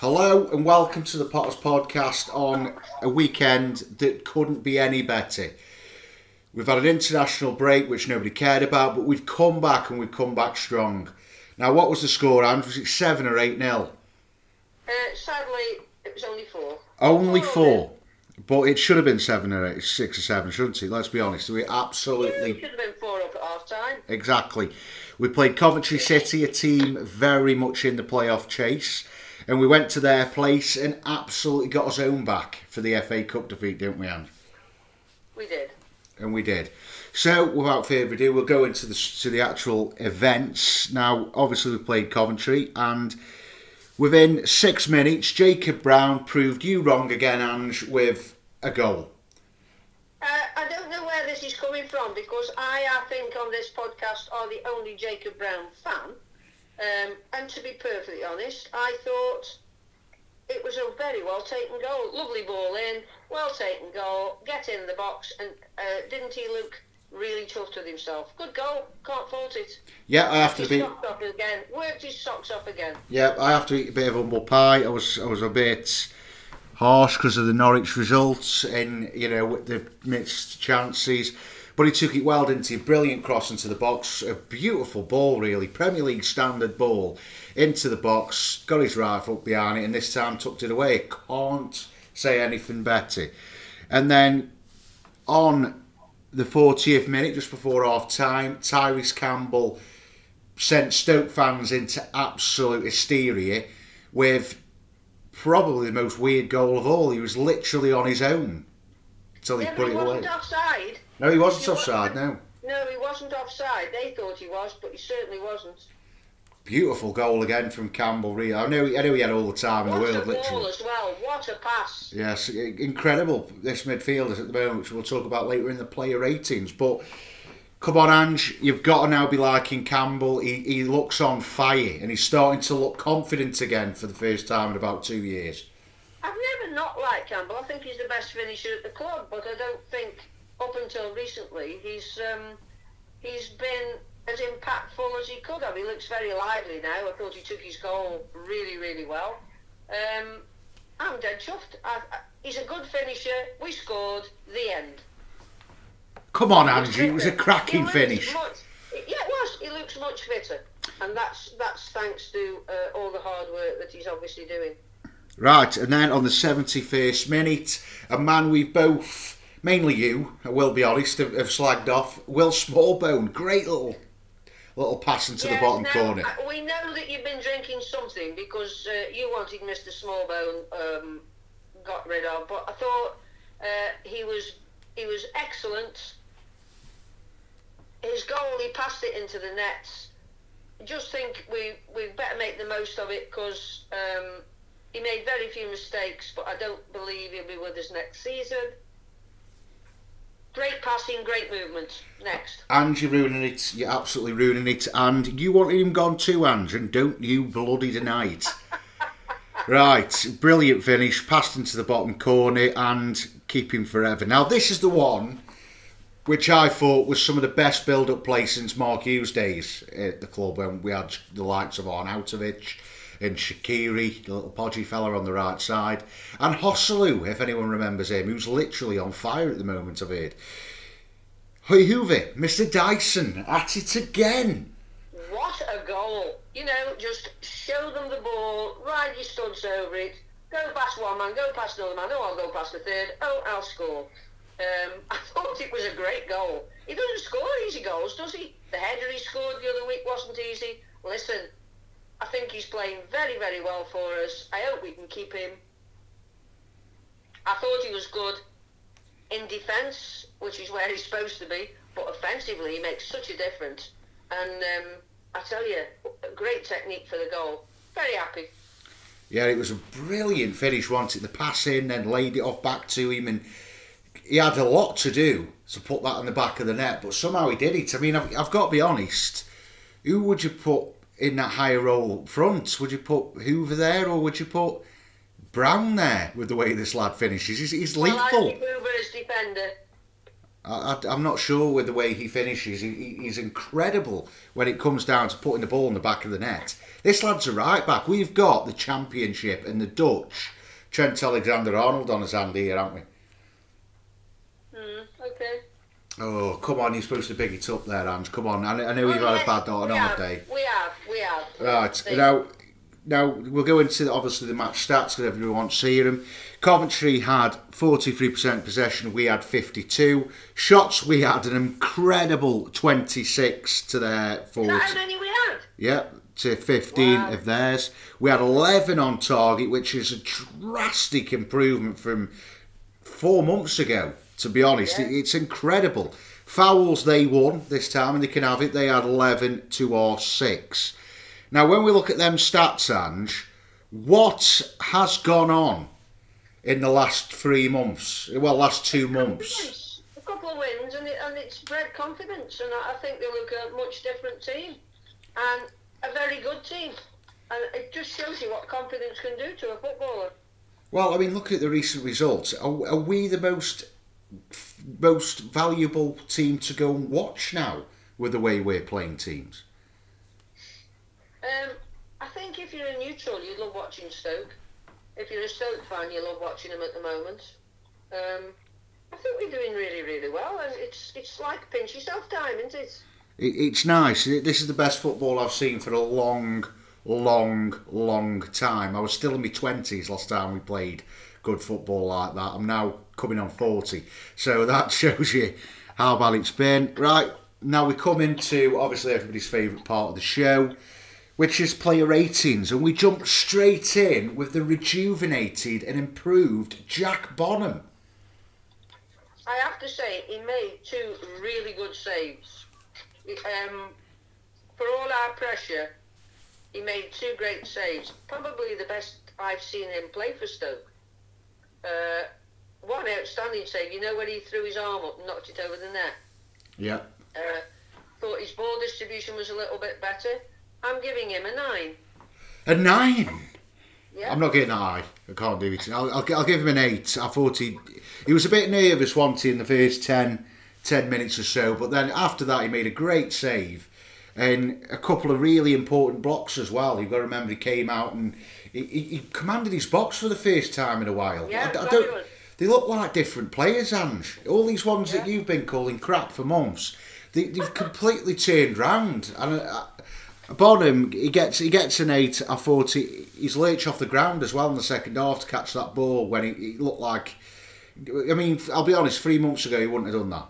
Hello and welcome to the Potters Podcast on a weekend that couldn't be any better. We've had an international break which nobody cared about, but we've come back and we've come back strong. Now, what was the score, Andrew? Was it 7 or 8 nil? Uh, sadly, it was only 4. Only 4. But it should have been 7 or 8, 6 or 7, shouldn't it? Let's be honest. We absolutely. Yeah, it should have been 4 up at half time. Exactly. We played Coventry City, a team very much in the playoff chase. And we went to their place and absolutely got us own back for the FA Cup defeat, didn't we, Anne? We did. And we did. So, without further ado, we'll go into the to the actual events. Now, obviously, we played Coventry, and within six minutes, Jacob Brown proved you wrong again, Ange, with a goal. Uh, I don't know where this is coming from because I, I think, on this podcast, are the only Jacob Brown fan. Um, and to be perfectly honest, I thought it was a very well taken goal. Lovely ball in, well taken goal, get in the box, and uh, didn't he look really chuffed with himself? Good goal, can't fault it. Yeah, I have to be. Socks off again, worked his socks off again. Yeah, I have to eat a bit of humble pie. I was, I was a bit harsh because of the Norwich results and you know with the mixed chances. But he took it well, didn't he? Brilliant cross into the box. A beautiful ball, really. Premier League standard ball into the box. Got his rifle behind it, and this time tucked it away. Can't say anything better. And then on the 40th minute, just before half time, Tyrese Campbell sent Stoke fans into absolute hysteria with probably the most weird goal of all. He was literally on his own until he yeah, put it away. Offside. No, he wasn't he offside. Wasn't, no. No, he wasn't offside. They thought he was, but he certainly wasn't. Beautiful goal again from Campbell. Really, I know. I know he had all the time in the world. a literally. as well. What a pass! Yes, incredible. This midfielders at the moment, which we'll talk about later in the player ratings. But come on, Ange, you've got to now be liking Campbell. He, he looks on fire, and he's starting to look confident again for the first time in about two years. I've never not liked Campbell. I think he's the best finisher at the club, but I don't think up until recently, he's um, he's been as impactful as he could have. He looks very lively now. I thought he took his goal really, really well. Um, I'm dead chuffed. I, I, he's a good finisher. We scored. The end. Come on, Andrew. It was a cracking finish. Much, yeah, it was. He looks much fitter, and that's that's thanks to uh, all the hard work that he's obviously doing. Right, and then on the 71st minute, a man we both mainly you, I will be honest, have, have slagged off. Will Smallbone, great little little pass into the bottom now, corner. We know that you've been drinking something because uh, you wanted Mr. Smallbone um, got rid of, but I thought uh, he was he was excellent. His goal, he passed it into the nets. Just think we we better make the most of it because um, he made very few mistakes, but I don't believe he'll be with us next season. Great passing, great movement. Next. And you're ruining it. You're absolutely ruining it. And you wanted him gone too, Ange, and don't you bloody deny it. right, brilliant finish. Passed into the bottom corner and keep him forever. Now, this is the one which I thought was some of the best build-up play since Mark Hughes' days at the club when we had the likes of Arnautovic and Shaqiri, the little podgy fella on the right side, and Joselu, if anyone remembers him, who's literally on fire at the moment, I've heard. Hoover, Mr. Dyson, at it again. What a goal! You know, just show them the ball, ride your studs over it, go past one man, go past another man, oh, I'll go past the third, oh, I'll score. Um, I thought it was a great goal. He doesn't score easy goals, does he? The header he scored the other week wasn't easy. Listen, I think he's playing very, very well for us. I hope we can keep him. I thought he was good in defence, which is where he's supposed to be, but offensively he makes such a difference. And um, I tell you, great technique for the goal. Very happy. Yeah, it was a brilliant finish. Wanted the pass in, then laid it off back to him, and he had a lot to do to put that in the back of the net. But somehow he did it. I mean, I've, I've got to be honest. Who would you put in that higher role up front? Would you put Hoover there or would you put Brown there with the way this lad finishes? He's, he's lethal. I like Hoover as defender. I, am not sure with the way he finishes. He, he's incredible when it comes down to putting the ball in the back of the net. This lad's a right back. We've got the championship and the Dutch Trent Alexander Arnold on his hand here, haven't we? Mm, okay. Oh, come on, you're supposed to big it up there, Ange. Come on. I, I know you've had a bad day. We have, we have. Right, now, now we'll go into obviously the match stats because everyone wants to see them. Coventry had 43% possession, we had 52. Shots, we had an incredible 26 to their 40. Is that how many we had? Yeah, to 15 wow. of theirs. We had 11 on target, which is a drastic improvement from four months ago, to be honest. Yeah. It's incredible. Fouls, they won this time, and they can have it. They had 11 to our 6. Now, when we look at them stats, Ange, what has gone on in the last three months? Well, last two months. A couple of wins, and, it, and it's bred confidence, and I think they look a much different team. And a very good team. And it just shows you what confidence can do to a footballer. Well, I mean, look at the recent results. Are, are we the most most valuable team to go and watch now with the way we're playing teams? Um, I think if you're a neutral, you love watching Stoke. If you're a Stoke fan, you love watching them at the moment. Um, I think we're doing really, really well, and it's it's like pinch yourself time, isn't it? it, it's nice. This is the best football I've seen for a long, long, long time. I was still in my twenties last time we played good football like that. I'm now coming on forty, so that shows you how bad it's been. Right now we come into obviously everybody's favourite part of the show, which is player ratings, and we jump straight in with the rejuvenated and improved Jack Bonham. I have to say, he made two really good saves um, for all our pressure, he made two great saves. Probably the best I've seen him play for Stoke. Uh, one outstanding save. You know when he threw his arm up and knocked it over the net. Yeah. Uh, thought his ball distribution was a little bit better. I'm giving him a nine. A nine. Yeah. I'm not getting that high. I can't do it. I'll, I'll, I'll give him an eight. I thought he he was a bit nervous, wasn't he, in the first ten 10 minutes or so. But then after that, he made a great save and a couple of really important blocks as well. You've got to remember he came out and he, he commanded his box for the first time in a while. Yeah, I, I don't, they look like different players, Ange. All these ones yeah. that you've been calling crap for months, they, have completely turned round. And uh, Bonham, he gets he gets an eight. I thought he, he's lurched off the ground as well in the second half to catch that ball when he, he looked like. I mean, I'll be honest. Three months ago, he wouldn't have done that.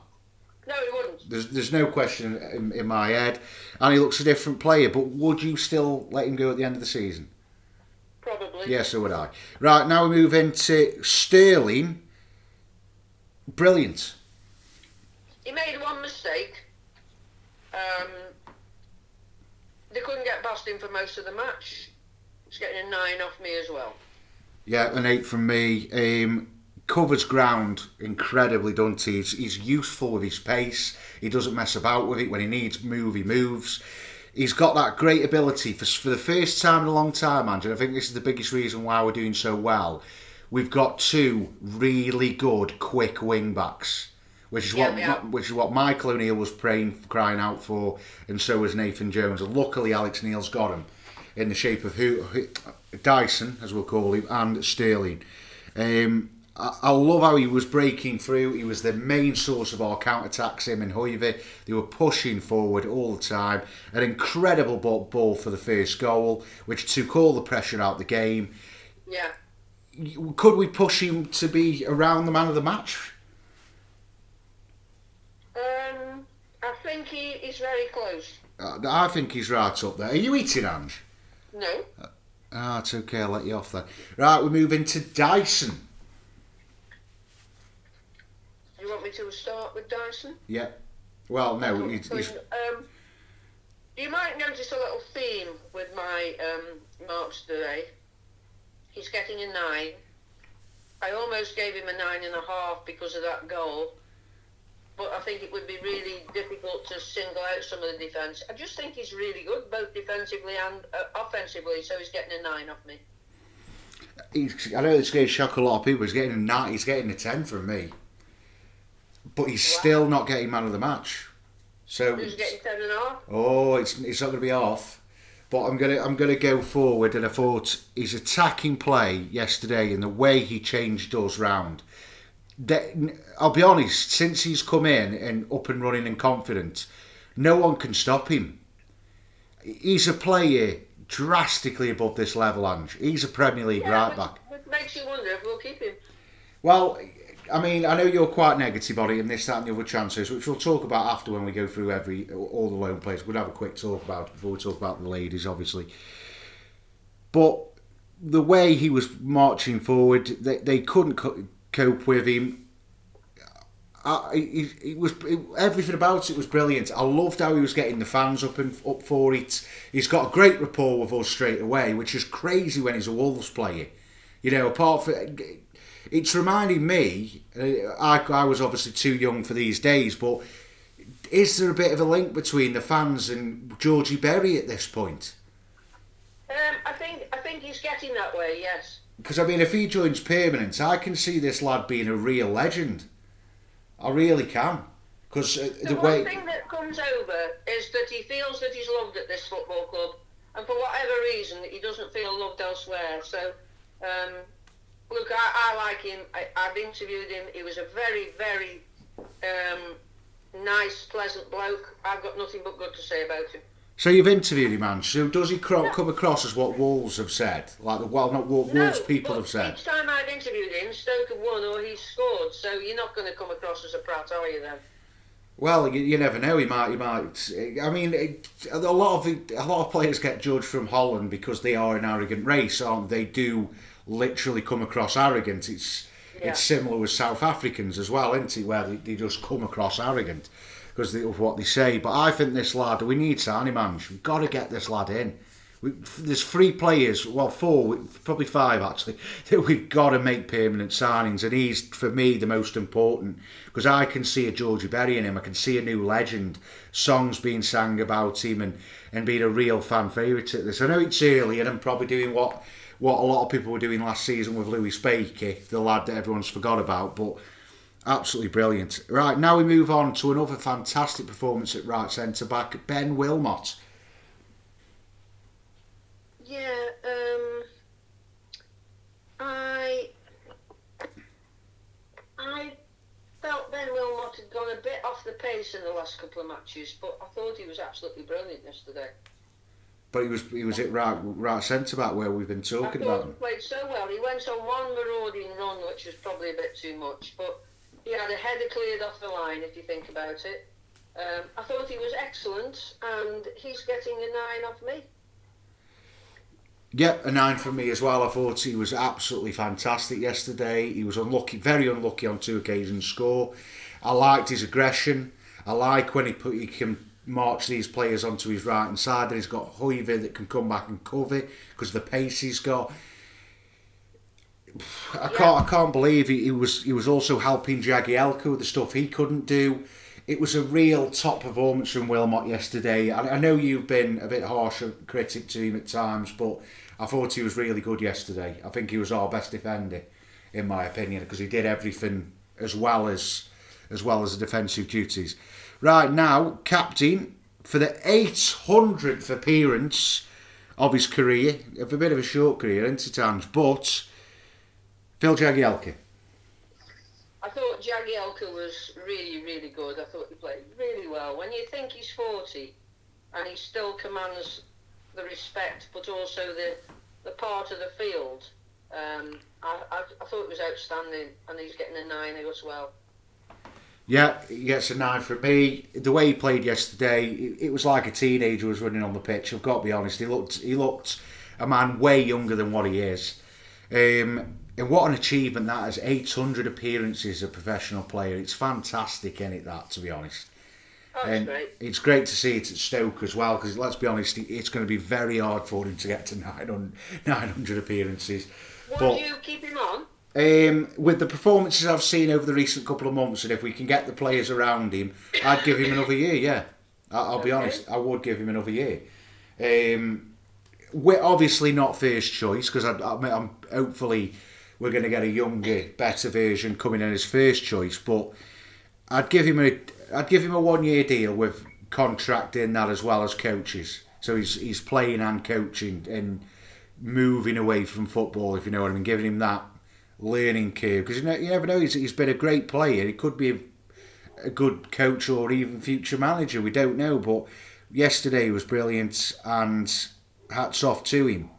No, he wouldn't. There's, there's no question in, in my head. And he looks a different player, but would you still let him go at the end of the season? Probably. Yes, so would I. Right, now we move into Sterling. Brilliant. He made one mistake. Um, they couldn't get past him for most of the match. He's getting a nine off me as well. Yeah, an eight from me. Um, covers ground incredibly, doesn't he? He's, he's useful with his pace. He doesn't mess about with it. When he needs move, he moves. He's got that great ability for, for the first time in a long time, Andrew. I think this is the biggest reason why we're doing so well. We've got two really good, quick wing backs, which is yeah, what yeah. which is what Michael O'Neill was praying, crying out for, and so was Nathan Jones. And luckily, Alex Neil's got him in the shape of who, who Dyson, as we'll call him, and Sterling. Um, I, love how he was breaking through. He was the main source of our counter attacks. Him and Hoever, they were pushing forward all the time. An incredible ball for the first goal, which took all the pressure out the game. Yeah. Could we push him to be around the man of the match? Um, I think he is very close. Uh, I think he's right up there. Are you eating, Ange? No. Ah, it's okay. I'll let you off then. Right, we move into Dyson you want me to start with Dyson? Yeah. Well, no. He's, he's... Um, you might notice a little theme with my um, marks today. He's getting a nine. I almost gave him a nine and a half because of that goal. But I think it would be really difficult to single out some of the defence. I just think he's really good, both defensively and uh, offensively. So he's getting a nine off me. He's, I know it's going to shock a lot of people. He's getting a nine. He's getting a ten from me but he's still not getting man of the match. So Who's getting ten and a half? oh, it's it's not going to be off. But I'm gonna I'm gonna go forward, and I thought his attacking play yesterday and the way he changed us round. That, I'll be honest, since he's come in and up and running and confident, no one can stop him. He's a player drastically above this level, Ange. He's a Premier League Yeah, right back. Which makes you wonder if we'll keep him. Well, I mean, I know you're quite negative on it and this, that, and the other chances, which we'll talk about after when we go through every all the loan players. We'll have a quick talk about it before we talk about the ladies, obviously. But the way he was marching forward, they, they couldn't co- cope with him. I, it, was everything about it was brilliant. I loved how he was getting the fans up and up for it. He's got a great rapport with us straight away, which is crazy when he's a Wolves player. You know, apart from it's reminding me, uh, I, I was obviously too young for these days, but is there a bit of a link between the fans and Georgie Berry at this point? Um, I think I think he's getting that way. Yes. Because I mean, if he joins permanent, I can see this lad being a real legend. I really can. Because uh, The, the one thing that comes over is that he feels that he's loved at this football club, and for whatever reason, he doesn't feel loved elsewhere. So, um, look, I, I like him. I, I've interviewed him. He was a very, very um, nice, pleasant bloke. I've got nothing but good to say about him. so you've interviewed him, man. So does he cro- come across as what Wolves have said, like the well, not what Wolves people have said? Each time I've interviewed him, Stoke have won or he's scored. So you're not going to come across as a prat, are you? Then. Well, you, you never know. He might. He might. I mean, it, a lot of a lot of players get judged from Holland because they are an arrogant race, aren't? They do literally come across arrogant. It's Yeah. it's similar with South Africans as well, isn't it? Where they, they just come across arrogant because of what they say. But I think this lad, we need signing man. We've got to get this lad in. We, there's three players, well, four, probably five actually, that we've got to make permanent signings, and he's for me the most important because I can see a Georgie Berry in him. I can see a new legend, songs being sang about him, and, and being a real fan favourite at this. I know it's early, and I'm probably doing what what a lot of people were doing last season with Lewis Baker, the lad that everyone's forgot about, but absolutely brilliant. Right now we move on to another fantastic performance at right centre back, Ben Wilmot. Yeah, um, I I felt Ben Wilmot had gone a bit off the pace in the last couple of matches, but I thought he was absolutely brilliant yesterday. But he was he was at right right centre back where we've been talking about him. played so well. He went on one marauding run, which was probably a bit too much, but he had a header cleared off the line, if you think about it. Um, I thought he was excellent, and he's getting a nine off me. Yep, a nine for me as well. I thought he was absolutely fantastic yesterday. He was unlucky, very unlucky on two occasions score. I liked his aggression. I like when he put he can march these players onto his right hand side. And he's got Hoever that can come back and cover because the pace he's got. I can't I can't believe he, he was he was also helping Jagielka with the stuff he couldn't do. It was a real top performance from Wilmot yesterday. I, I know you've been a bit harsh a critic to him at times, but I thought he was really good yesterday. I think he was our best defender, in my opinion, because he did everything as well as as well as the defensive duties. Right now, captain for the 800th appearance of his career, of a bit of a short career, it, Ange? But Phil Jagielka. I thought Jagielka was really, really good. I thought he played really well. When you think he's 40 and he still commands the respect, but also the, the part of the field, um, I, I, I thought it was outstanding, and he's getting a nine as well. Yeah, he gets a nine from me. The way he played yesterday, it, was like a teenager was running on the pitch. I've got to be honest. He looked, he looked a man way younger than what he is. Um, and what an achievement that is! 800 appearances as a professional player. It's fantastic, is it? That to be honest. That's And great. it's great to see it at Stoke as well, because let's be honest, it's going to be very hard for him to get to 900, 900 appearances. But you keep him on? Um, with the performances I've seen over the recent couple of months, and if we can get the players around him, I'd give him another year. Yeah, I- I'll be Okay. honest, I would give him another year. Um, we're obviously not first choice because I'm, I'm hopefully we're going to get a younger, better version coming in as first choice, but. I'd give him a I'd give him a one year deal with contract in that as well as coaches. So he's he's playing and coaching and moving away from football, if you know what I mean, giving him that learning curve because you, you never know. He's, he's been a great player. He could be a, a good coach or even future manager. We don't know, but yesterday was brilliant and hats off to him.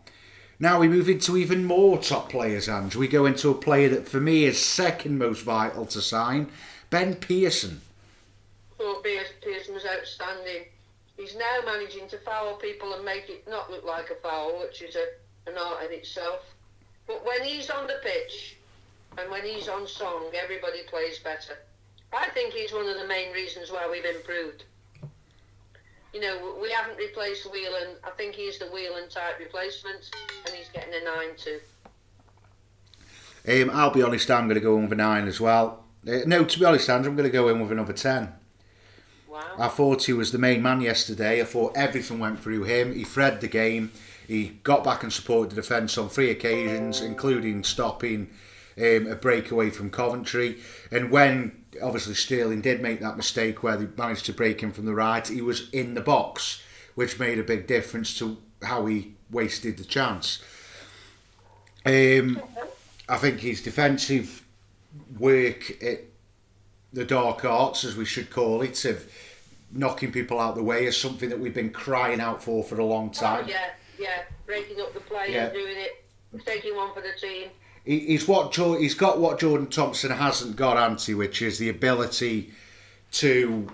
Now we move into even more top players, and we go into a player that for me is second most vital to sign, Ben Pearson. thought Pearson was outstanding. He's now managing to foul people and make it not look like a foul, which is a, an art in itself. But when he's on the pitch and when he's on song, everybody plays better. I think he's one of the main reasons why we've improved. You know, we haven't replaced Whelan. I think he's the Whelan type replacement, and he's getting a 9 too. Um, I'll be honest, I'm going to go in with a 9 as well. Uh, no, to be honest, Andrew, I'm going to go in with another 10. Wow. I thought he was the main man yesterday. I thought everything went through him. He fred the game. He got back and supported the defence on three occasions, including stopping um, a breakaway from Coventry. And when obviously Sterling did make that mistake where they managed to break him from the right, he was in the box, which made a big difference to how he wasted the chance. Um, I think his defensive work at the dark arts, as we should call it, of knocking people out the way, is something that we've been crying out for for a long time. Oh, yeah, yeah, breaking up the play Yeah. and doing it, taking one for the team. He- he's what Jo- he's got what Jordan Thompson hasn't got, anti, which is the ability to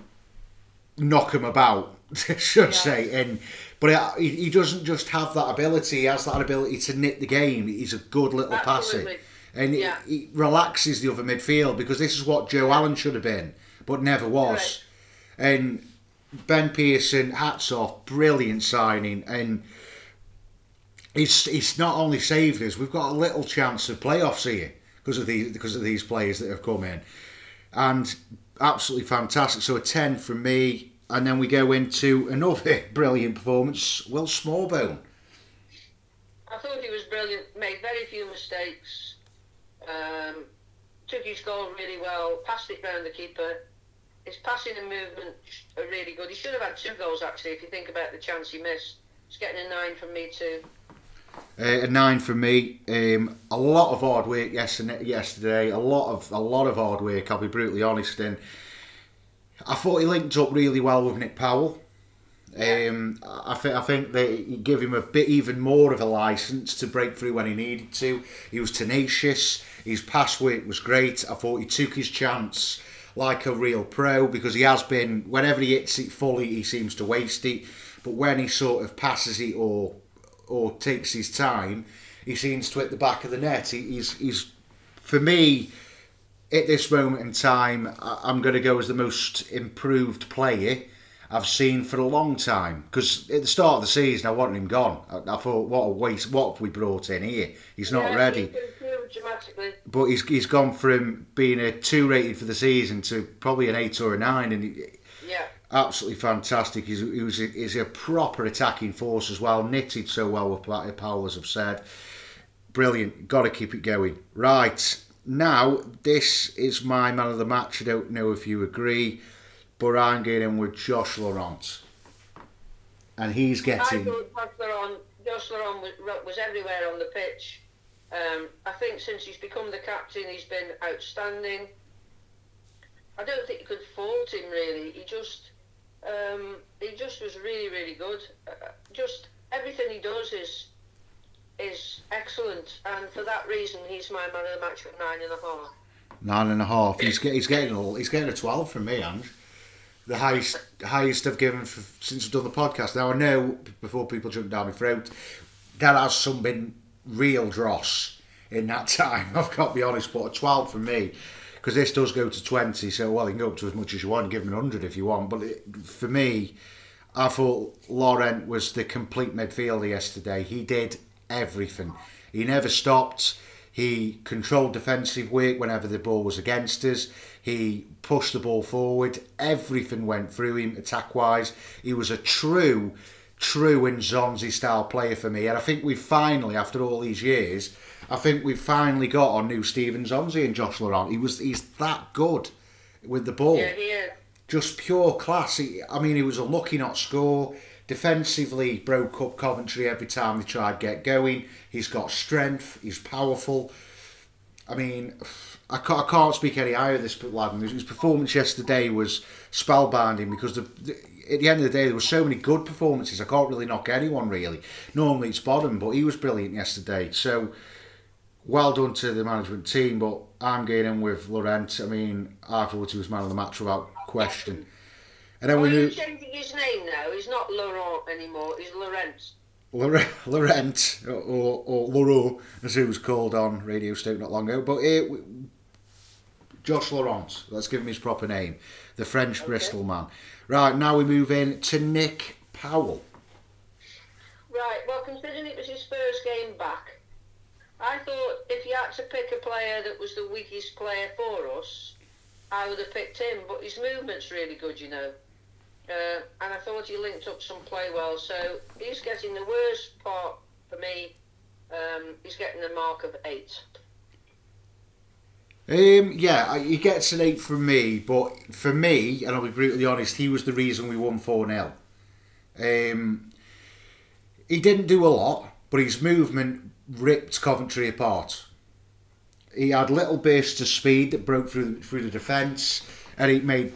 knock him about, should Yeah. say. And but he, he doesn't just have that ability; he has that ability to knit the game. He's a good little passer, and Yeah. he, he relaxes the other midfield because this is what Joe Allen should have been, but never was. And Ben Pearson, hats off, brilliant signing, and he's he's not only saved us, we've got a little chance of playoffs here because of these because of these players that have come in, and absolutely fantastic. So a ten from me, and then we go into another brilliant performance, Will Smallbone. I thought he was brilliant, made very few mistakes, um, took his goal really well, passed it round the keeper. His passing and movement are really good. He should have had two goals actually if you think about the chance he missed. He's getting a nine from me too. Uh, a nine for me. Um, a lot of hard work yesterday. Yesterday, a lot of a lot of hard work. I'll be brutally honest. And I thought he linked up really well with Nick Powell. Um, I think I think that he gave him a bit even more of a license to break through when he needed to. He was tenacious. His pass work was great. I thought he took his chance like a real pro because he has been. Whenever he hits it fully, he seems to waste it. But when he sort of passes it or or takes his time, he seems to hit the back of the net. He, he's he's for me at this moment in time, I'm going to go as the most improved player I've seen for a long time. Because at the start of the season, I wanted him gone. I, I thought, what a waste! What have we brought in here? He's not Yeah, ready. He's. But he's he's gone from being a two rated for the season to probably an eight or a nine, and he, Yeah. Absolutely fantastic. He's, he was a, he's a proper attacking force as well, knitted so well with as I've said. Brilliant. Got to keep it going. Right now, this is my man of the match. I don't know if you agree, but I'm going with Josh Laurent, and he's I getting. thought Josh Laurent, Josh Laurent was, was everywhere on the pitch. Um, I think since he's become the captain, he's been outstanding. I don't think you could fault him really. He just, um, he just was really, really good. Uh, just everything he does is is excellent, and for that reason, he's my man of the match with nine and a half. Nine and a half. He's, get, he's getting a, he's getting a twelve from me, Ange. The highest highest I've given for, since I've done the podcast. Now I know before people jump down my throat, there has some been real dross in that time. I've got to be honest, but a twelve from me because this does go to twenty. So well, you can go up to as much as you want. Give him an hundred if you want. But it, for me, I thought Laurent was the complete midfielder yesterday. He did everything. He never stopped. He controlled defensive work whenever the ball was against us. He pushed the ball forward. Everything went through him attack wise. He was a true, true Nzonzi style player for me. And I think we finally, after all these years, I think we've finally got our new Steven Nzonzi and Josh Laurent. He was he's that good. with the ball. Yeah, he is. Just pure class. He, I mean, he was unlucky lucky not score. Defensively, broke up Coventry every time they tried to get going. He's got strength. He's powerful. I mean, I can't, I can't speak any higher of this lad. His performance yesterday was spellbinding because the, the, at the end of the day, there were so many good performances. I can't really knock anyone really. Normally it's bottom, but he was brilliant yesterday. So well done to the management team. But I'm going in with Laurent. I mean, I thought he was man of the match without question. And then we move. changing his name now. He's not Laurent anymore. He's Laurent. Laurent or, or, Laurent, as he was called on Radio Stoke not long ago. But uh, Josh Laurent, let's give him his proper name, the French okay. Bristol man. Right, now we move in to Nick Powell. Right, well, considering it was his first game back, I thought if you had to pick a player that was the weakest player for us, I would have picked him. But his movement's really good, you know. Uh, and I thought he linked up some play well. So he's getting the worst part for me. Um, he's getting the mark of eight. Um, yeah, he gets an eight from me, but for me, and I'll be brutally honest, he was the reason we won 4 0. Um, he didn't do a lot, but his movement ripped Coventry apart. He had little bursts of speed that broke through through the defence, and he made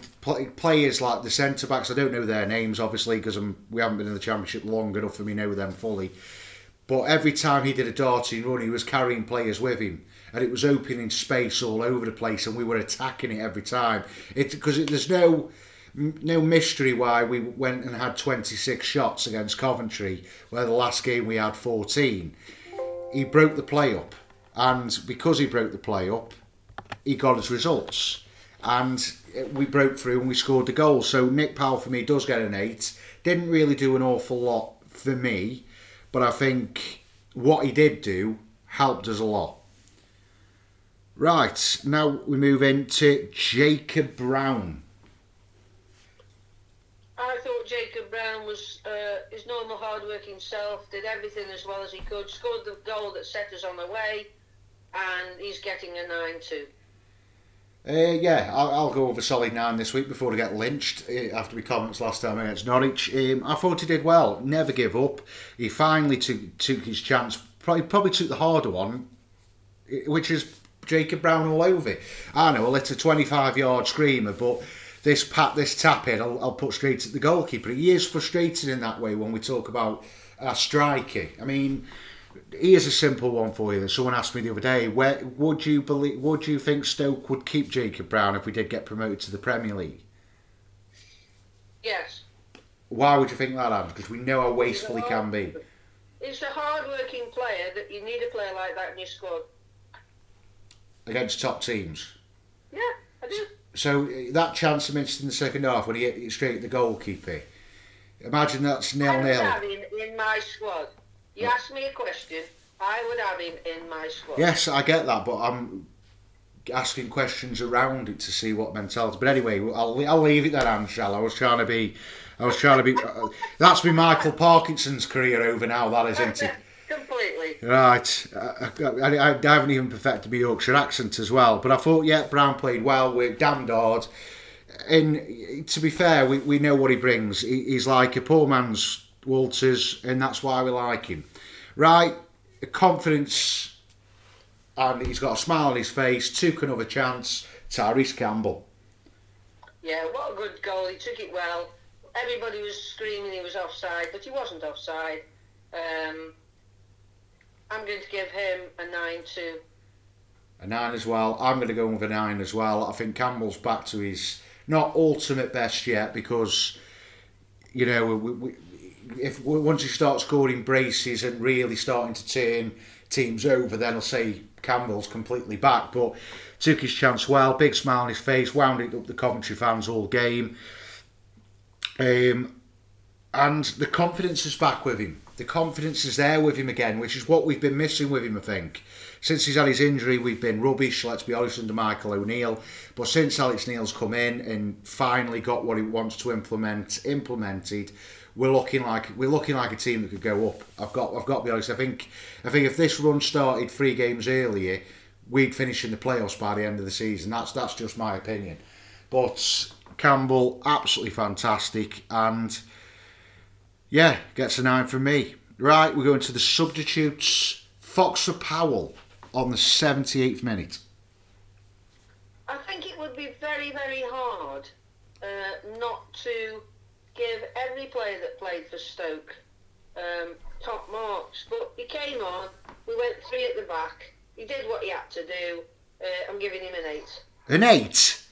players like the centre backs. I don't know their names, obviously, because we haven't been in the championship long enough for me to know them fully. But every time he did a darting run, he was carrying players with him and it was opening space all over the place, and we were attacking it every time. It because there's no no mystery why we went and had 26 shots against Coventry, where the last game we had 14. He broke the play up, and because he broke the play up, he got his results, and we broke through and we scored the goal. So Nick Powell for me does get an eight. Didn't really do an awful lot for me, but I think what he did do helped us a lot. Right, now we move into Jacob Brown. I thought Jacob Brown was uh, his normal hard-working self, did everything as well as he could, scored the goal that set us on the way, and he's getting a 9 too. Uh, yeah, I'll, I'll, go over solid nine this week before I get lynched uh, after my comments last time against Norwich. Um, I thought he did well, never give up. He finally took took his chance. Probably probably took the harder one, which is Jacob Brown all over. I know, well, it's a 25 yard screamer, but this pat, this tap in, I'll, I'll, put straight at the goalkeeper. He is frustrated in that way when we talk about a striker. I mean, here's a simple one for you. That someone asked me the other day, where would you believe? Would you think Stoke would keep Jacob Brown if we did get promoted to the Premier League? Yes. Why would you think that, Adam? Because we know how wasteful he can be. He's a hard-working player that you need a player like that in your squad against top teams. Yeah, I do. So uh, that chance he missed in the second half when he hit it straight at the goalkeeper. Imagine that's nil nil. I would have him in my squad. You oh. asked me a question. I would have him in my squad. Yes, I get that, but I'm asking questions around it to see what mentality. But anyway, I'll, I'll leave it there, Anshel. I was trying to be, I was trying to be. Uh, that's been Michael Parkinson's career over now. That isn't it? Completely. Right. I, I, I, haven't even perfected my Yorkshire accent as well. But I thought, yeah, Brown played well. We're damned hard. And to be fair, we, we know what he brings. He, he's like a poor man's Walters, and that's why we like him. Right. Confidence. And he's got a smile on his face. Took another chance. Tyrese Campbell. Yeah, what a good goal. He took it well. Everybody was screaming he was offside, but he wasn't offside. Um, I'm going to give him a nine too. A nine as well. I'm going to go with a nine as well. I think Campbell's back to his not ultimate best yet because you know we, we, if once he starts scoring braces and really starting to turn teams over, then I'll say Campbell's completely back. But took his chance well, big smile on his face, wound it up the Coventry fans all game. Um, and the confidence is back with him the confidence is there with him again, which is what we've been missing with him, I think. Since he's had his injury, we've been rubbish, let's be honest, under Michael O'Neill. But since Alex Neil's come in and finally got what he wants to implement implemented, we're looking like we're looking like a team that could go up. I've got I've got to be honest. I think I think if this run started three games earlier, we'd finish in the playoffs by the end of the season. That's that's just my opinion. But Campbell, absolutely fantastic, and yeah, gets a nine from me. Right, we're going to the substitutes. Fox for Powell on the 78th minute. I think it would be very, very hard uh, not to give every player that played for Stoke um, top marks. But he came on, we went three at the back. He did what he had to do. Uh, I'm giving him an eight. An eight?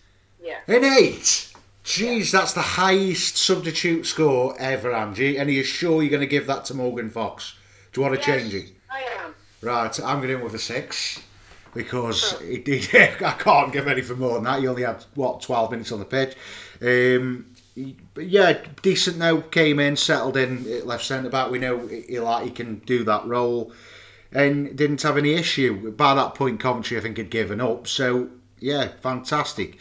Yeah. An eight? Jeez, that's the highest substitute score ever, Angie. And are you sure you're going to give that to Morgan Fox? Do you want to Yes, change it? I am. Right, I'm going in with a six because he did. I can't give anything more than that. He only had what 12 minutes on the pitch. Um, but yeah, decent now. Came in, settled in left centre back. We know he, he like he can do that role, and didn't have any issue. By that point, Coventry I think had given up. So yeah, fantastic.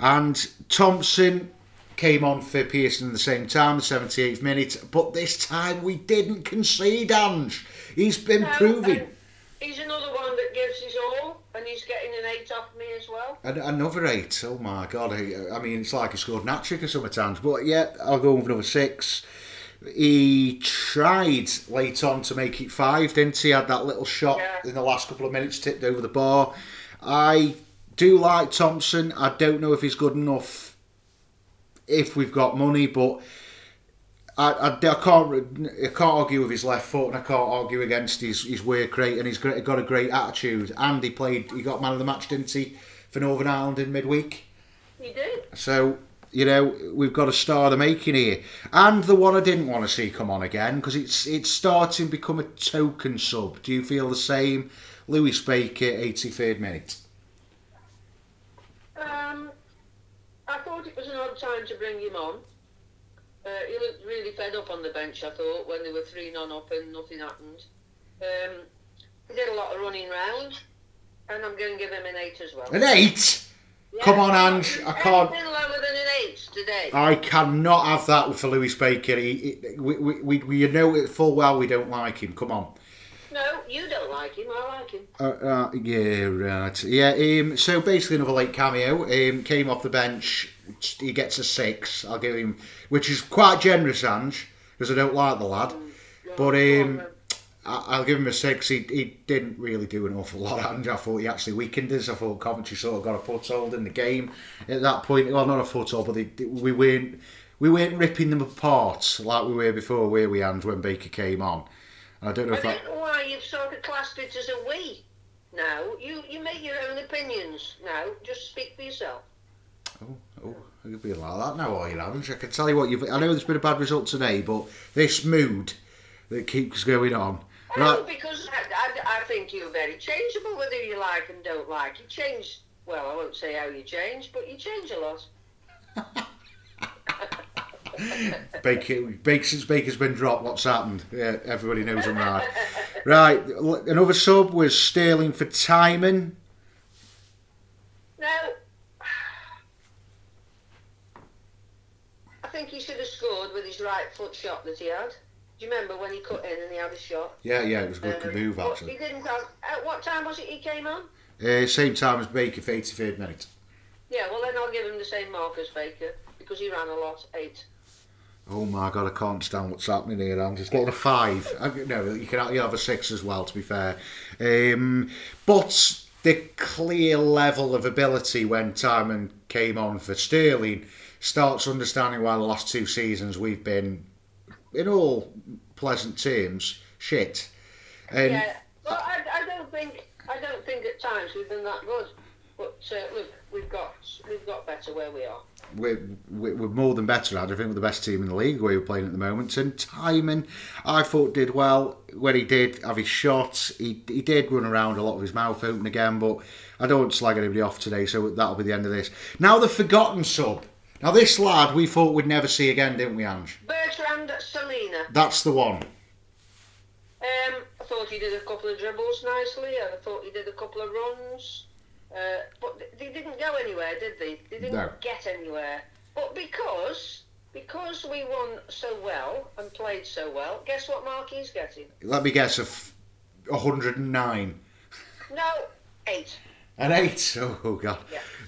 And Thompson came on for Pearson at the same time, the 78th minute. But this time we didn't concede, Ange. He's been No, proving. He's another one that gives his all, and he's getting an eight off me as well. An- Another eight. Oh my god! I, mean, it's like he scored an hat trick sometimes. But yeah, I'll go with another six. He tried late on to make it five, didn't he? Had that little shot Yeah. in the last couple of minutes, tipped over the bar. I do like Thompson. I don't know if he's good enough if we've got money, but I, I, I can't I can't argue with his left foot, and I can't argue against his his work rate, and he's got, got a great attitude. And he played, he got man of the match, didn't he, for Northern Ireland in midweek? He did. So you know we've got a star of the making here, and the one I didn't want to see come on again because it's it's starting to become a token sub. Do you feel the same? Lewis Baker, 83rd minute. Um, I thought it was an odd time to bring him on. Uh, he looked really fed up on the bench, I thought, when they were 3 none up and nothing happened. Um, he did a lot of running round, and I'm going to give him an 8 as well. An eight. Yeah, Come on, Ange, I can't- Anything lower than an 8 today. I cannot have that for Lewis Baker. He, he, we, we, we, we know it full well we don't like him. Come on. No, you don't like him, I like him. Uh, uh, yeah, right. Yeah, um, so basically another late cameo. Um, came off the bench. He gets a six. I'll give him, which is quite generous, Ange, because I don't like the lad. But um, I- I'll give him a six. He, he didn't really do an awful lot, Ange. I thought he actually weakened us. I thought Coventry sort of got a foothold in the game at that point. Well, not a foothold, but they, they- we weren't we weren't ripping them apart like we were before, were we, Ange, when Baker came on? I don't know I if that. don't know why you've sort of classed it as a we. No, you, you make your own opinions now. Just speak for yourself. Oh, oh, you'll be like that now, are you, Ange? I can tell you what, you've, I know there's been a bad result today, but this mood that keeps going on. Oh, Right, because I, I, I think you're very changeable, whether you like and don't like. You change, well, I won't say how you change, but you change a lot. Baker, Baker, since Baker's been dropped, what's happened? Yeah, everybody knows I'm right. Right, another sub was Sterling for Tymon. Now, I think he should have scored with his right foot shot that he had. Do you remember when he cut in and he had a shot? Yeah, yeah, it was a good Um, move, actually. He didn't have, at what time was it he came on? Uh, same time as Baker for 83rd minute. Yeah, well then I'll give him the same mark as Baker because he ran a lot, eight. Oh my god, I can't stand what's happening here. I'm just getting a five. No, you can you have a six as well. To be fair, um, but the clear level of ability when Tymon came on for Sterling starts understanding why the last two seasons we've been, in all pleasant terms, shit. Yeah, well, I, I don't think I don't think at times we've been that good. But uh, look, we've got we've got better where we are. we're, we're more than better at. I think we're the best team in the league where we're playing at the moment. And Tymon, I thought did well when he did have his shots. He he did run around a lot with his mouth open again, but I don't want to slag anybody off today, so that'll be the end of this. Now the forgotten sub. Now this lad we thought we'd never see again, didn't we, Ange? Bersant Celina. That's the one. Um, I thought he did a couple of dribbles nicely, and I thought he did a couple of runs. Uh, but th- they didn't go anywhere, did they? They didn't No. get anywhere. But because because we won so well and played so well, guess what mark he's getting? Let me guess, a f- 109. No, eight. An eight? Oh, God.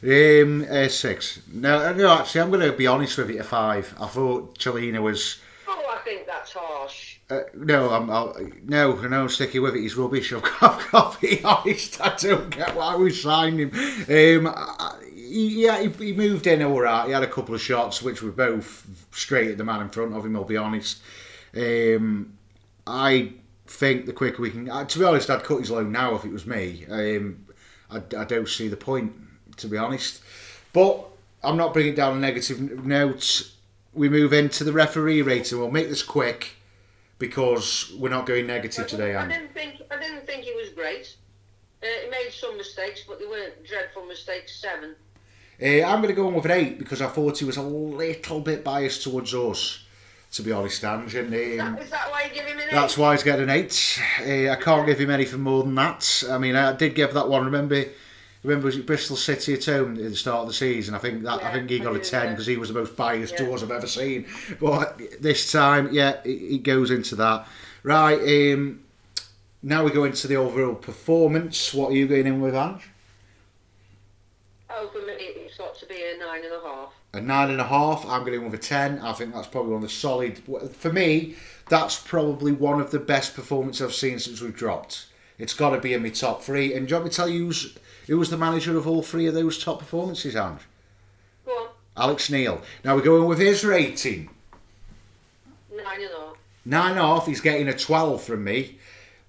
Yeah. Um, uh, six. No, no, actually, I'm going to be honest with you, a five. I thought Celina was. Oh, I think that's harsh. Uh, no, I'm I'll, no, no, sticky with it. He's rubbish. I've got, I've got to be honest. I don't get why we signed him. Um, I, yeah, he, he moved in all right. He had a couple of shots which were both straight at the man in front of him. I'll be honest. Um, I think the quicker we can. Uh, to be honest, I'd cut his loan now if it was me. Um, I, I don't see the point, to be honest. But I'm not bringing down a negative note. We move into the referee rating. We'll make this quick because we're not going negative today, I didn't think I didn't think he was great. Uh, he made some mistakes, but they weren't dreadful mistakes. Seven. Uh, I'm going to go on with an eight because I thought he was a little bit biased towards us, to be honest, Ange. And, Is um, that, is that why you give him an eight? That's why he's getting an eight. Uh, I can't give him anything more than that. I mean, I did give that one. Remember, remember was it Bristol City at home at the start of the season? I think that I think he got a ten because he was the most biased Yeah. to us I've ever seen. But this time, yeah, it, it goes into that. Right. Um, now we go into the overall performance. What are you going in with, Ange? Oh, for me, it's got to be a nine and a half. a nine and a half. I'm going with a ten. I think that's probably one of the solid. For me, that's probably one of the best performances I've seen since we've dropped. It's got to be in my top three. And do you want me to tell you who's, who was the manager of all three of those top performances, Ange? Go on, Alex Neil. Now we're going with his rating. nine and a half. Nine and a half. He's getting a twelve from me.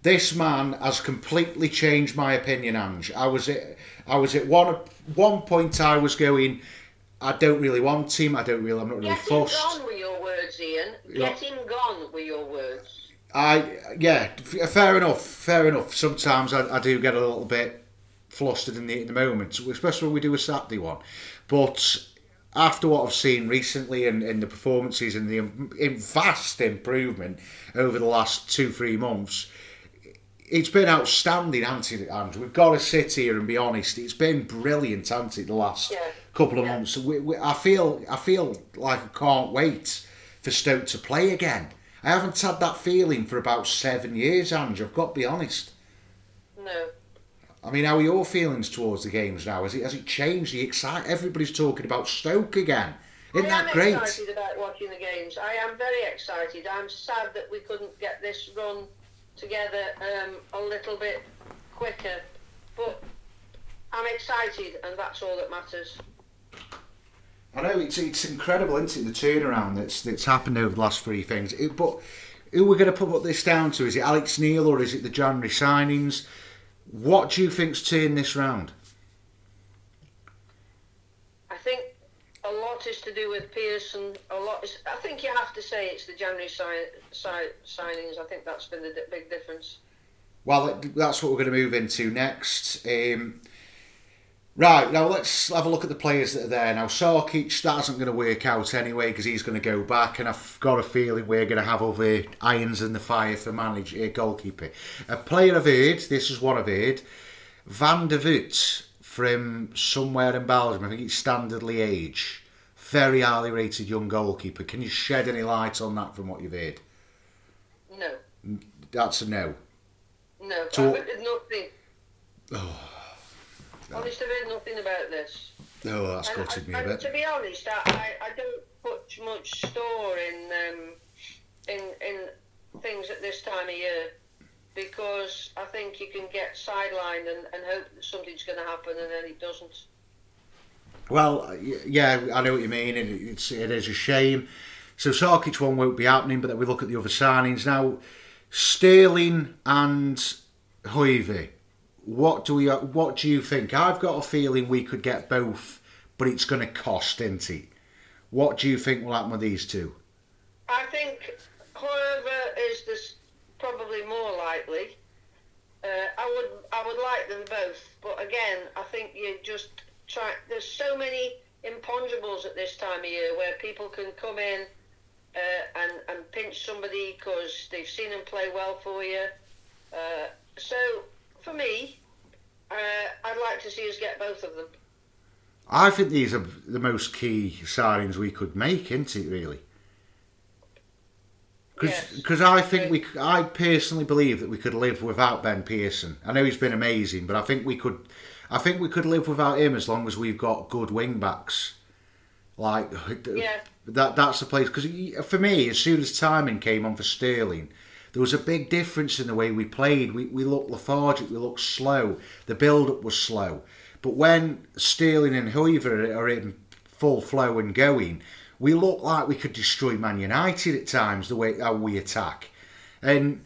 This man has completely changed my opinion, Ange. I was at, I was at one one point. I was going. I don't really want him. I don't really. I'm not really Get him fussed. gone with your words, Ian. Yeah. Him gone with your words. I yeah, fair enough, fair enough. Sometimes I, I do get a little bit flustered in the, in the moment, especially when we do a Saturday one. But after what I've seen recently and, and the performances and the im- vast improvement over the last two three months, it's been outstanding, hasn't Andrew? We've got to sit here and be honest. It's been brilliant, hasn't? The last Yeah. couple of Yeah. months. We, we, I feel I feel like I can't wait for Stoke to play again. I haven't had that feeling for about seven years, Ange. I've got to be honest. No. I mean, how are your feelings towards the games now? Has it has it changed? The excite everybody's talking about Stoke again. Isn't I am that great? excited about watching the games. I am very excited. I'm sad that we couldn't get this run together um, a little bit quicker, but I'm excited, and that's all that matters. I know it's it's incredible, isn't it? The turnaround that's that's happened over the last three things. It, but who we're going to put this down to? Is it Alex Neil or is it the January signings? What do you think's turned this round? I think a lot is to do with Pearson. A lot is. I think you have to say it's the January si- si- signings. I think that's been the big difference. Well, that's what we're going to move into next. Um, right, now let's have a look at the players that are there. Now, Sarkic, that isn't going to work out anyway because he's going to go back, and I've got a feeling we're going to have other irons in the fire for manage uh, goalkeeper. A player I've heard, this is one I've heard, Van der Voort from somewhere in Belgium, I think it's Standard Liège. Very highly rated young goalkeeper. Can you shed any light on that from what you've heard? No, That's a no. no. So- I've heard nothing. Honest, I've heard nothing about this. No, Oh, that's And- gutted me a bit. To be honest, I, I, don't put much store in um, in in things at this time of year because I think you can get sidelined and, and hope that something's going to happen and then it doesn't. Well, yeah, I know what you mean, and it's it is a shame. So Sarkic one won't be happening, but then we look at the other signings now. Sterling and Hoever. What do we? What do you think? I've got a feeling we could get both, but it's going to cost, isn't it? What do you think will happen with these two? I think Hoever is this probably more likely. Uh, I would I would like them both, but again, I think you just try. There's so many imponderables at this time of year where people can come in uh, and and pinch somebody because they've seen them play well for you. Uh, so for me, uh, I'd like to see us get both of them. I think these are the most key signings we could make, isn't it? Really. Because Yes. I think we, I personally believe that we could live without Ben Pearson. I know he's been amazing, but I think we could. I think we could live without him as long as we've got good wing backs. Like Yeah. that that's the place because for me, as soon as Tymon came on for Sterling, there was a big difference in the way we played. We we looked lethargic, we looked slow. The build up was slow. But when Sterling and Hoever are in full flow and going, we look like we could destroy Man United at times. The way how we attack, and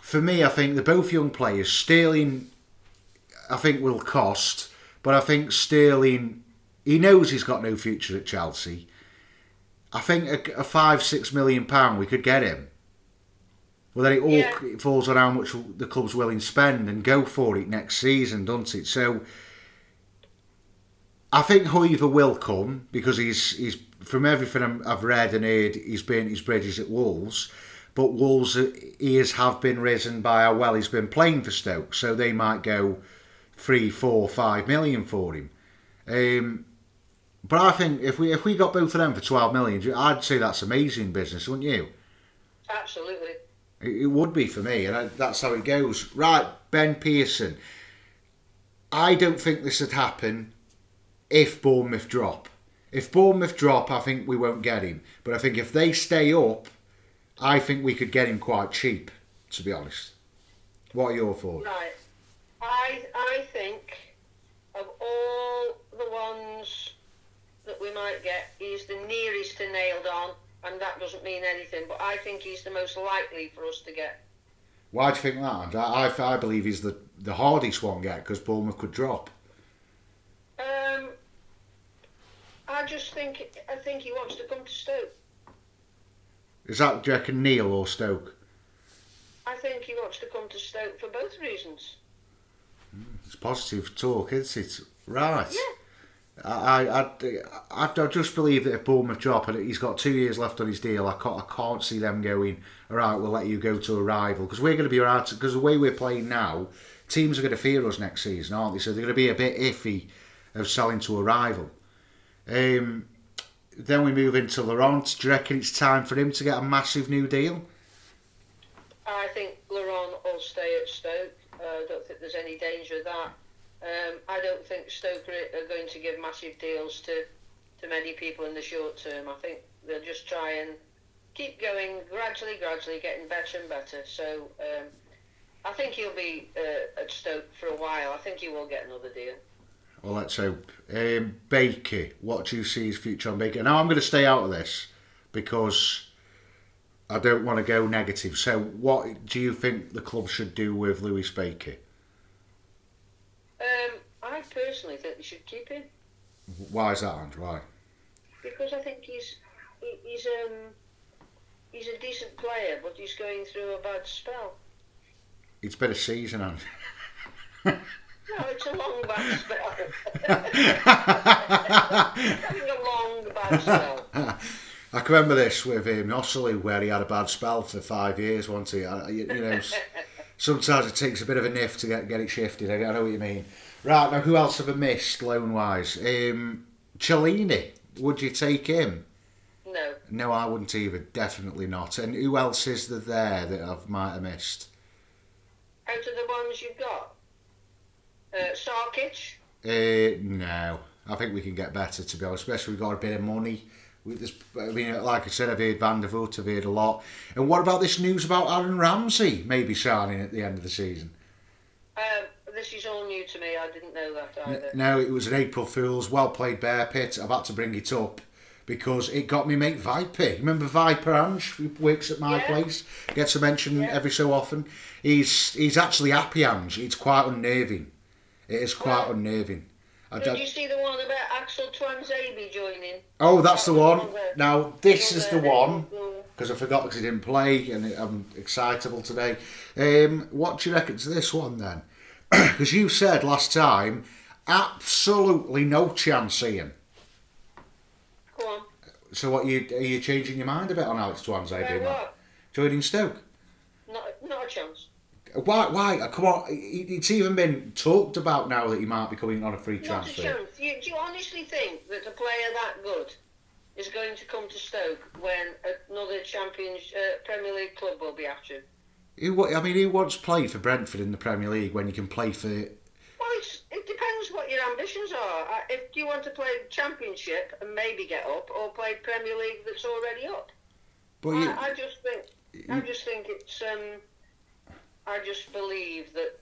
for me, I think they're both young players. Sterling, I think, will cost, but I think Sterling, he knows he's got no future at Chelsea. I think a, a five, six million pound we could get him. Well, then it all Yeah. it falls on how much the club's willing to spend and go for it next season, doesn't it? So, I think Hoever will come because he's he's from everything I'm- I've read and heard, he's burnt his bridges at Wolves. But Wolves' ears have been risen by how well he's been playing for Stoke, so they might go three, four, five million for him. Um, but I think if we if we got both of them for twelve million, I'd say that's amazing business, wouldn't you? Absolutely. It would be for me, and I, that's how it goes. Right, Ben Pearson. I don't think this would happen if Bournemouth drop. If Bournemouth drop, I think we won't get him. But I think if they stay up, I think we could get him quite cheap, to be honest. What are your thoughts? Right. I I think of all the ones that we might get, he's the nearest to nailed on, and that doesn't mean anything. But I think he's the most likely for us to get. Why do you think that? I, I, I believe he's the, the hardest one get because Bournemouth could drop. Um, I just think I think he wants to come to Stoke. Is that, do you reckon, Neil or Stoke? I think he wants to come to Stoke for both reasons. It's positive talk, isn't it? Right. Yeah. I, I, I, I just believe that if Bournemouth drop and he's got two years left on his deal, I can't, I can't see them going, all right, we'll let you go to a rival. Because we're going to be around, because the way we're playing now, teams are going to fear us next season, aren't they? So they're going to be a bit iffy of selling to a rival. Um, then we move into Laurent. Do you reckon it's time for him to get a massive new deal? I think Laurent will stay at Stoke. Uh, I don't think there's any danger of that. Um, I don't think Stoke are going to give massive deals to, to many people in the short term. I think they'll just try and keep going gradually, gradually, getting better and better. So um, I think he'll be uh, at Stoke for a while. I think he will get another deal. Well, let's hope. Um, Baker, what do you see his future on Baker? Now, I'm going to stay out of this because I don't want to go negative. So, what do you think the club should do with Lewis Baker? I personally think they should keep him Why is that, and why? because I think he's he- he's um he's a decent player, but he's going through a bad spell. It's been a season, and No, it's a long bad spell. Having a long bad spell. I can remember this with him, Ossolu, where he had a bad spell for five years, wasn't he? I- You, you know, sometimes it takes a bit of a niff to get get it shifted. I, I know what you mean. Right now, who else have I missed loan wise? Um, Celina, would you take him? No, No, I wouldn't either. Definitely not. And who else is there there that I might have missed? out of the ones you've got, uh, Sarkic. Uh, no, I think we can get better. To be honest, especially we've got a bit of money. We just, I mean, like I said, I've heard Van der Voort, I've heard a lot. And what about this news about Aaron Ramsey maybe signing at the end of the season? Um, this is all new to me. I didn't know that either. No, it was an April Fool's. Well played, Bear Pit. I've had to bring it up because it got me mate Viper. Remember Viper Ange, who works at my Yeah. place, gets a mention Yeah. every so often. He's he's actually happy Ange. It's quite unnerving. It is quite Well, unnerving. I Did you see the one about Axel Tuanzebe joining? oh, that's the one. Now this is the One there, one Liverpool. because I forgot because he didn't play and I'm excitable today. Um, what do you reckon to this one then? Because you said last time, absolutely no chance, Ian. Go on. So what you are you changing your mind a bit on Alex About doing what? Joining Stoke? Not, not a chance. Why? Why? Come on! It's even been talked about now that he might be coming on a free Not a transfer. chance. You, do you honestly think that a player that good is going to come to Stoke when another Champions uh, Premier League club will be after him? Who, I mean, who wants to play for Brentford in the Premier League when you can play for? Well, it's, it depends what your ambitions are. Uh, If you want to play Championship and maybe get up, or play Premier League that's already up? But you, I, I just think I just think it's um I just believe that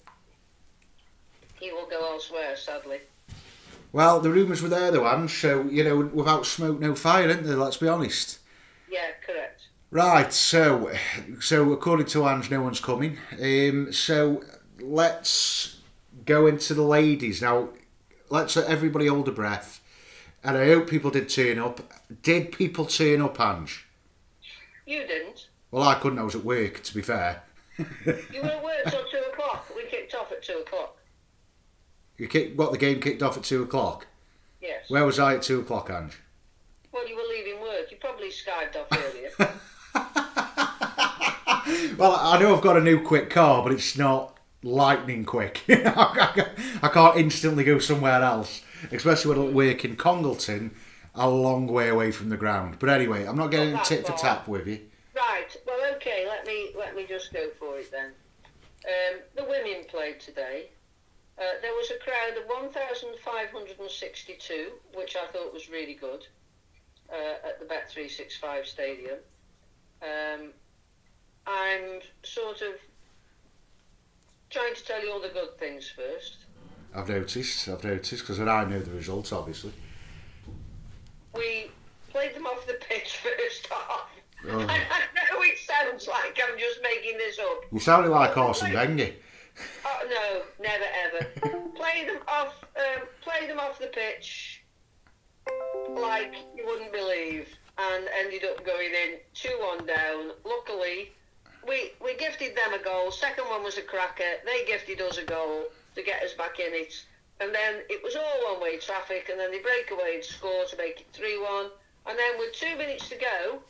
he will go elsewhere. Sadly, well, the rumours were there though, Ange. So you know, without smoke, no fire, isn't there? Let's be honest. yeah, correct. Right. So, so according to Ange, no one's coming. Um, so let's go into the ladies now. Let's let everybody hold a breath, and I hope people did turn up. Did people turn up, Ange? You didn't. Well, I couldn't. I was at work. To be fair, You were at work till two o'clock. We kicked off at two o'clock. you kicked, what the game kicked off at two o'clock. Yes. Where was I at two o'clock, Ange? Well, you were leaving work. You probably skived off earlier. Well, I know I've got a new quick car, but it's not lightning quick. I can't instantly go somewhere else, especially when I work in Congleton, a long way away from the ground. But anyway, I'm not getting tit for tap with you. right. Well, okay. Let me let me just go for it then. Um, the women played today. Uh, there was a crowd of 1,562, which I thought was really good uh, at the Bet365 Stadium. Um, I'm sort of trying to tell you all the good things first. I've noticed, I've noticed, because I know the results, obviously. We played them off the pitch first half. Oh. I know it sounds like I'm just making this up. You sounded like Arsene Wenger. Oh no, never ever. play them off. Um, play them off the pitch like you wouldn't believe, and ended up going in two one down. Luckily, we we gifted them a goal. Second one was a cracker. They gifted us a goal to get us back in it, and then it was all one way traffic. And then they break away and score to make it three one. And then with two minutes to go,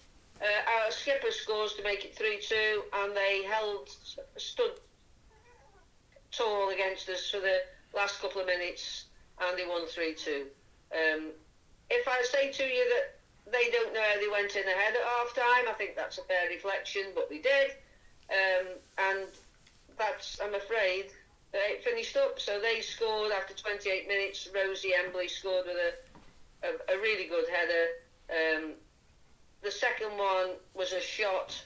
uh, our skipper scores to make it three two, and they held stood tall against us for the last couple of minutes, and they won 3 2. Um, if I say to you that they don't know how they went in ahead at half time, I think that's a fair reflection, but they did. Um, and that's, I'm afraid, it finished up. So they scored after 28 minutes. Rosie Embley scored with a, a, a really good header. Um, the second one was a shot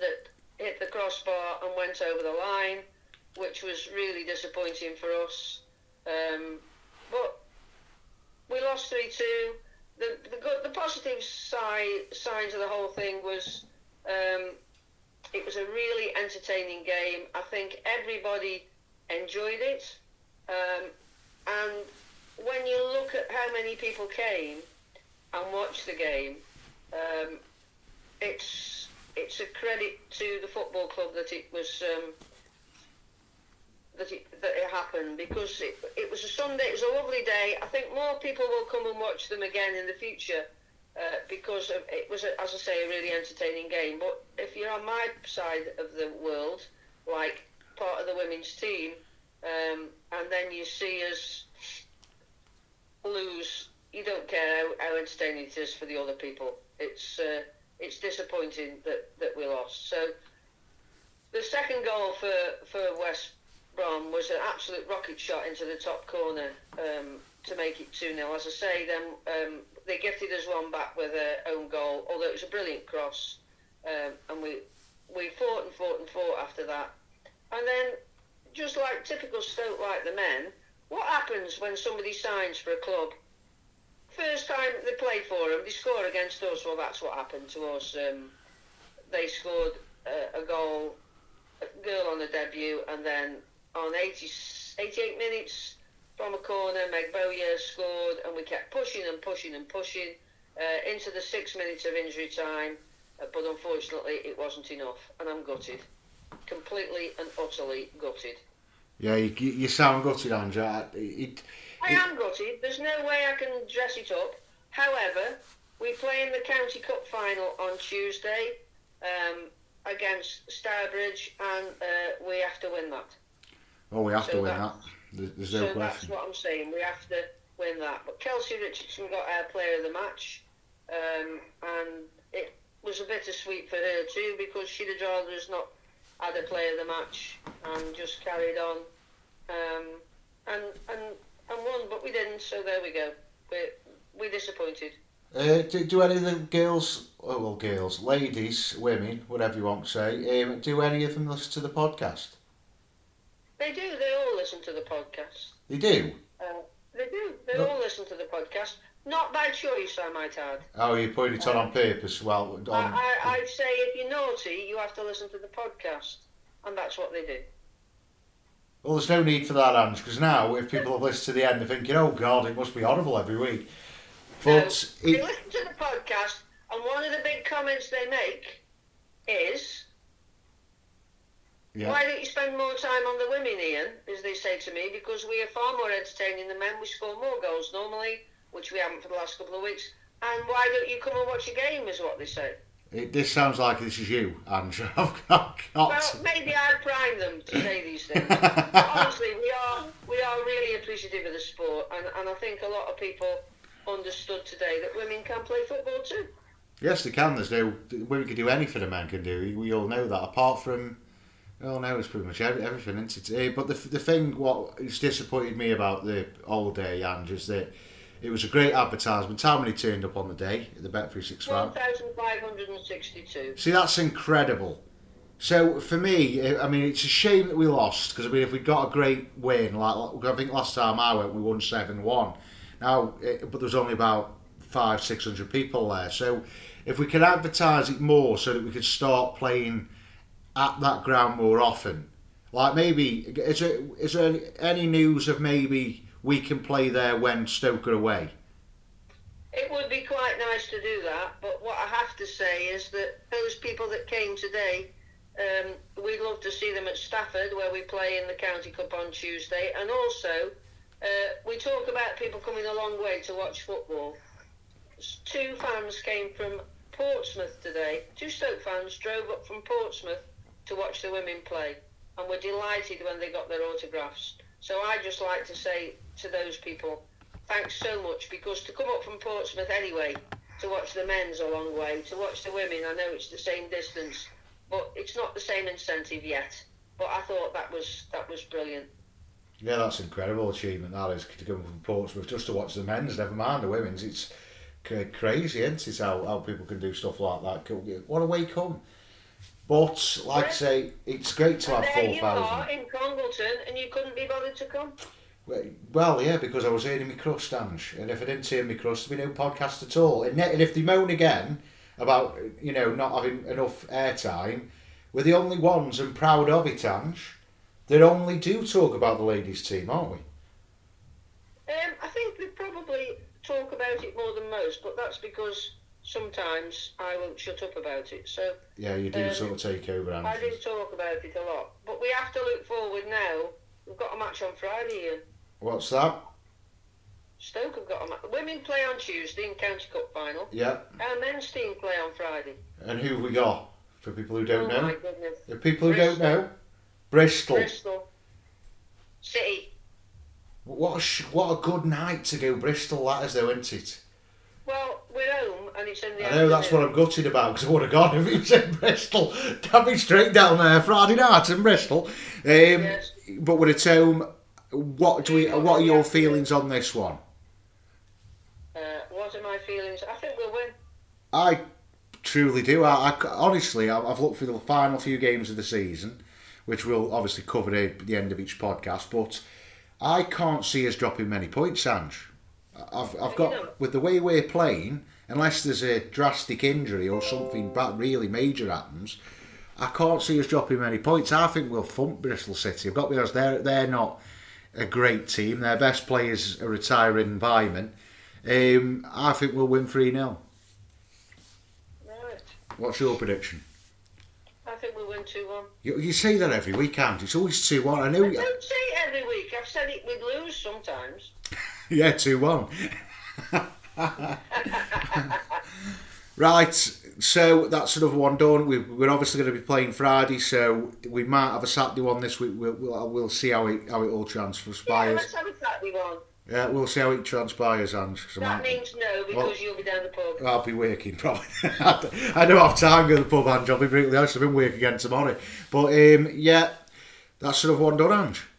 that hit the crossbar and went over the line which was really disappointing for us. Um, but we lost three two. The the good, the positive side signs of the whole thing was um, it was a really entertaining game. I think everybody enjoyed it, um, and when you look at how many people came and watched the game, um, it's it's a credit to the football club that it was. That it, that it happened because it, it was a Sunday, it was a lovely day. I think more people will come and watch them again in the future uh, because it was, a, as I say, a really entertaining game. But if you're on my side of the world, like part of the women's team, um, and then you see us lose, you don't care how, how entertaining it is for the other people. It's uh, it's disappointing that, that we lost. So the second goal for, for West Brom was an absolute rocket shot into the top corner um, to make it 2 0. As I say, then um, they gifted us one back with their own goal, although it was a brilliant cross. Um, and we we fought and fought and fought after that. And then, just like typical Stoke, like the men, what happens when somebody signs for a club? First time they play for them, they score against us. Well, that's what happened to us. Um, they scored uh, a goal, a girl on the debut, and then on 80, 88 minutes from a corner, Meg Bowyer scored, and we kept pushing and pushing and pushing uh, into the six minutes of injury time. Uh, but unfortunately, it wasn't enough, and I'm gutted, completely and utterly gutted. Yeah, you, you sound gutted, Andrew. It, it, I am gutted. There's no way I can dress it up. However, we play in the County Cup final on Tuesday um, against Stourbridge, and uh, we have to win that. Oh, we have So to win that. There's no so that's what I'm saying. We have to win that. But Kelsey Richardson got our player of the match, um, and it was a bittersweet for her too because she'd have rather us not had a player of the match and just carried on, um, and and and won won, but we didn't. So there we go. We're we're disappointed. Uh, do, do any of the girls, oh, well, girls, ladies, women, whatever you want to say, um, do any of them listen to the podcast? They do. They all listen to the podcast. They do. Uh, they do. They No. all listen to the podcast. Not by choice, I might add. Oh, you put it on on purpose. Well, on, I, I, I'd say if you're naughty, you have to listen to the podcast, and that's what they do. well, there's no need for that, Ange, because now if people have listened to the end, they're thinking, "Oh God, it must be horrible every week." But So, they listen to the podcast, and one of the big comments they make is, yeah, "Why don't you spend more time on the women, Ian?" As they say to me, because we are far more entertaining than men. We score more goals normally, which we haven't for the last couple of weeks. And why don't you come and watch a game? Is what they say. it, this sounds like this is you, Ange. I've got, Well, maybe I'd prime them to say these things. Honestly, we are we are really appreciative of the sport, and, and I think a lot of people understood today that women can play football too. Yes, they can. There's no women can do anything a man can do. We all know that. Apart from, oh now it's pretty much everything. Isn't it? Uh, but the the thing what has disappointed me about the old day, Ange, is that it was a great advertisement. How many turned up on the day at the Bet Three Six Five? 1,562. See, that's incredible. So for me, I mean, it's a shame that we lost because I mean, if we got a great win, like I think last time I went, we won seven one. Now, eh, but there was only about five, six hundred people there. So if we could advertise it more, so that we could start playing at that ground more often, like maybe is there is there any, news of maybe we can play there when Stoke are away? It would be quite nice to do that, but what I have to say is that those people that came today, um, we'd love to see them at Stafford, where we play in the County Cup on Tuesday, and also uh, we talk about people coming a long way to watch football. Two fans came from Portsmouth today. Two Stoke fans drove up from Portsmouth to watch the women play, and were delighted when they got their autographs. So I just like to say to those people, thanks so much because to come up from Portsmouth anyway to watch the men's a long way, to watch the women, I know it's the same distance, but it's not the same incentive yet. But I thought that was that was brilliant. Yeah, that's incredible achievement. That is to come from Portsmouth just to watch the men's, never mind the women's. It's crazy, isn't it? How, how people can do stuff like that. What a way come! But like I say, it's great to have four are in Congleton, and you couldn't be bothered to come. Well, yeah, because I was earning my crust, Ange, and if I didn't earn my crust, there'd be no podcast at all. And, and if they moan again about you know not having enough airtime, we're the only ones and proud of it, Ange. That only do talk about the ladies' team, aren't we? Um, I think we probably talk about it more than most, but that's because sometimes I won't shut up about it. So Yeah, you do Um, sort of take over, Ange. I do talk about it a lot. But we have to look forward now. We've got a match on Friday, Ian. What's that? Stoke have got a match. Women play on Tuesday in County Cup final. Yeah. Our men's team play on Friday. And who have we got? For people who don't know? oh my goodness. The people who don't know. Bristol. Bristol. City. What a sh- what a good night to go Bristol that is though, isn't it? Well, we're home and it's in the I know that's what I'm gutted about because I would have gone if it was in Bristol. Can't be straight down there Friday night in Bristol. Um, Yes. But with a home, what do we? What are your feelings on this one? Uh, what are my feelings? I think we'll win. I truly do. I, I honestly, I- I've looked for the final few games of the season, which we'll obviously cover at the end of each podcast. But I can't see us dropping many points, Ange. I've, I've got with the way we're playing, unless there's a drastic injury or something bad, really major happens. I can't see us dropping many points. I think we'll thump Bristol City. I've got to be honest, they're they're not a great team. Their best players are retiring Weimann. Um, I think we'll win 3 0. Right. What's your prediction? I think we'll win 2 1. You, you say that every week, can't you? It's always 2 1. I know. I don't say it every week. I've said it we'd lose sometimes. Yeah, 2 1. right, so that's another one done. We, we're obviously going to be playing Friday, so we might have a Saturday one this week. We'll, we'll, we'll see how it, how it all Yeah, transpires. let's have a Saturday one. Yeah, we'll see how it transpires, Ange. That means no, because Well- you'll be down the pub. I'll be working probably. I don't have time to go to the pub, Ange. I'll be brutally honest. I've been working again tomorrow. But um, yeah, that's sort of one done, Ange.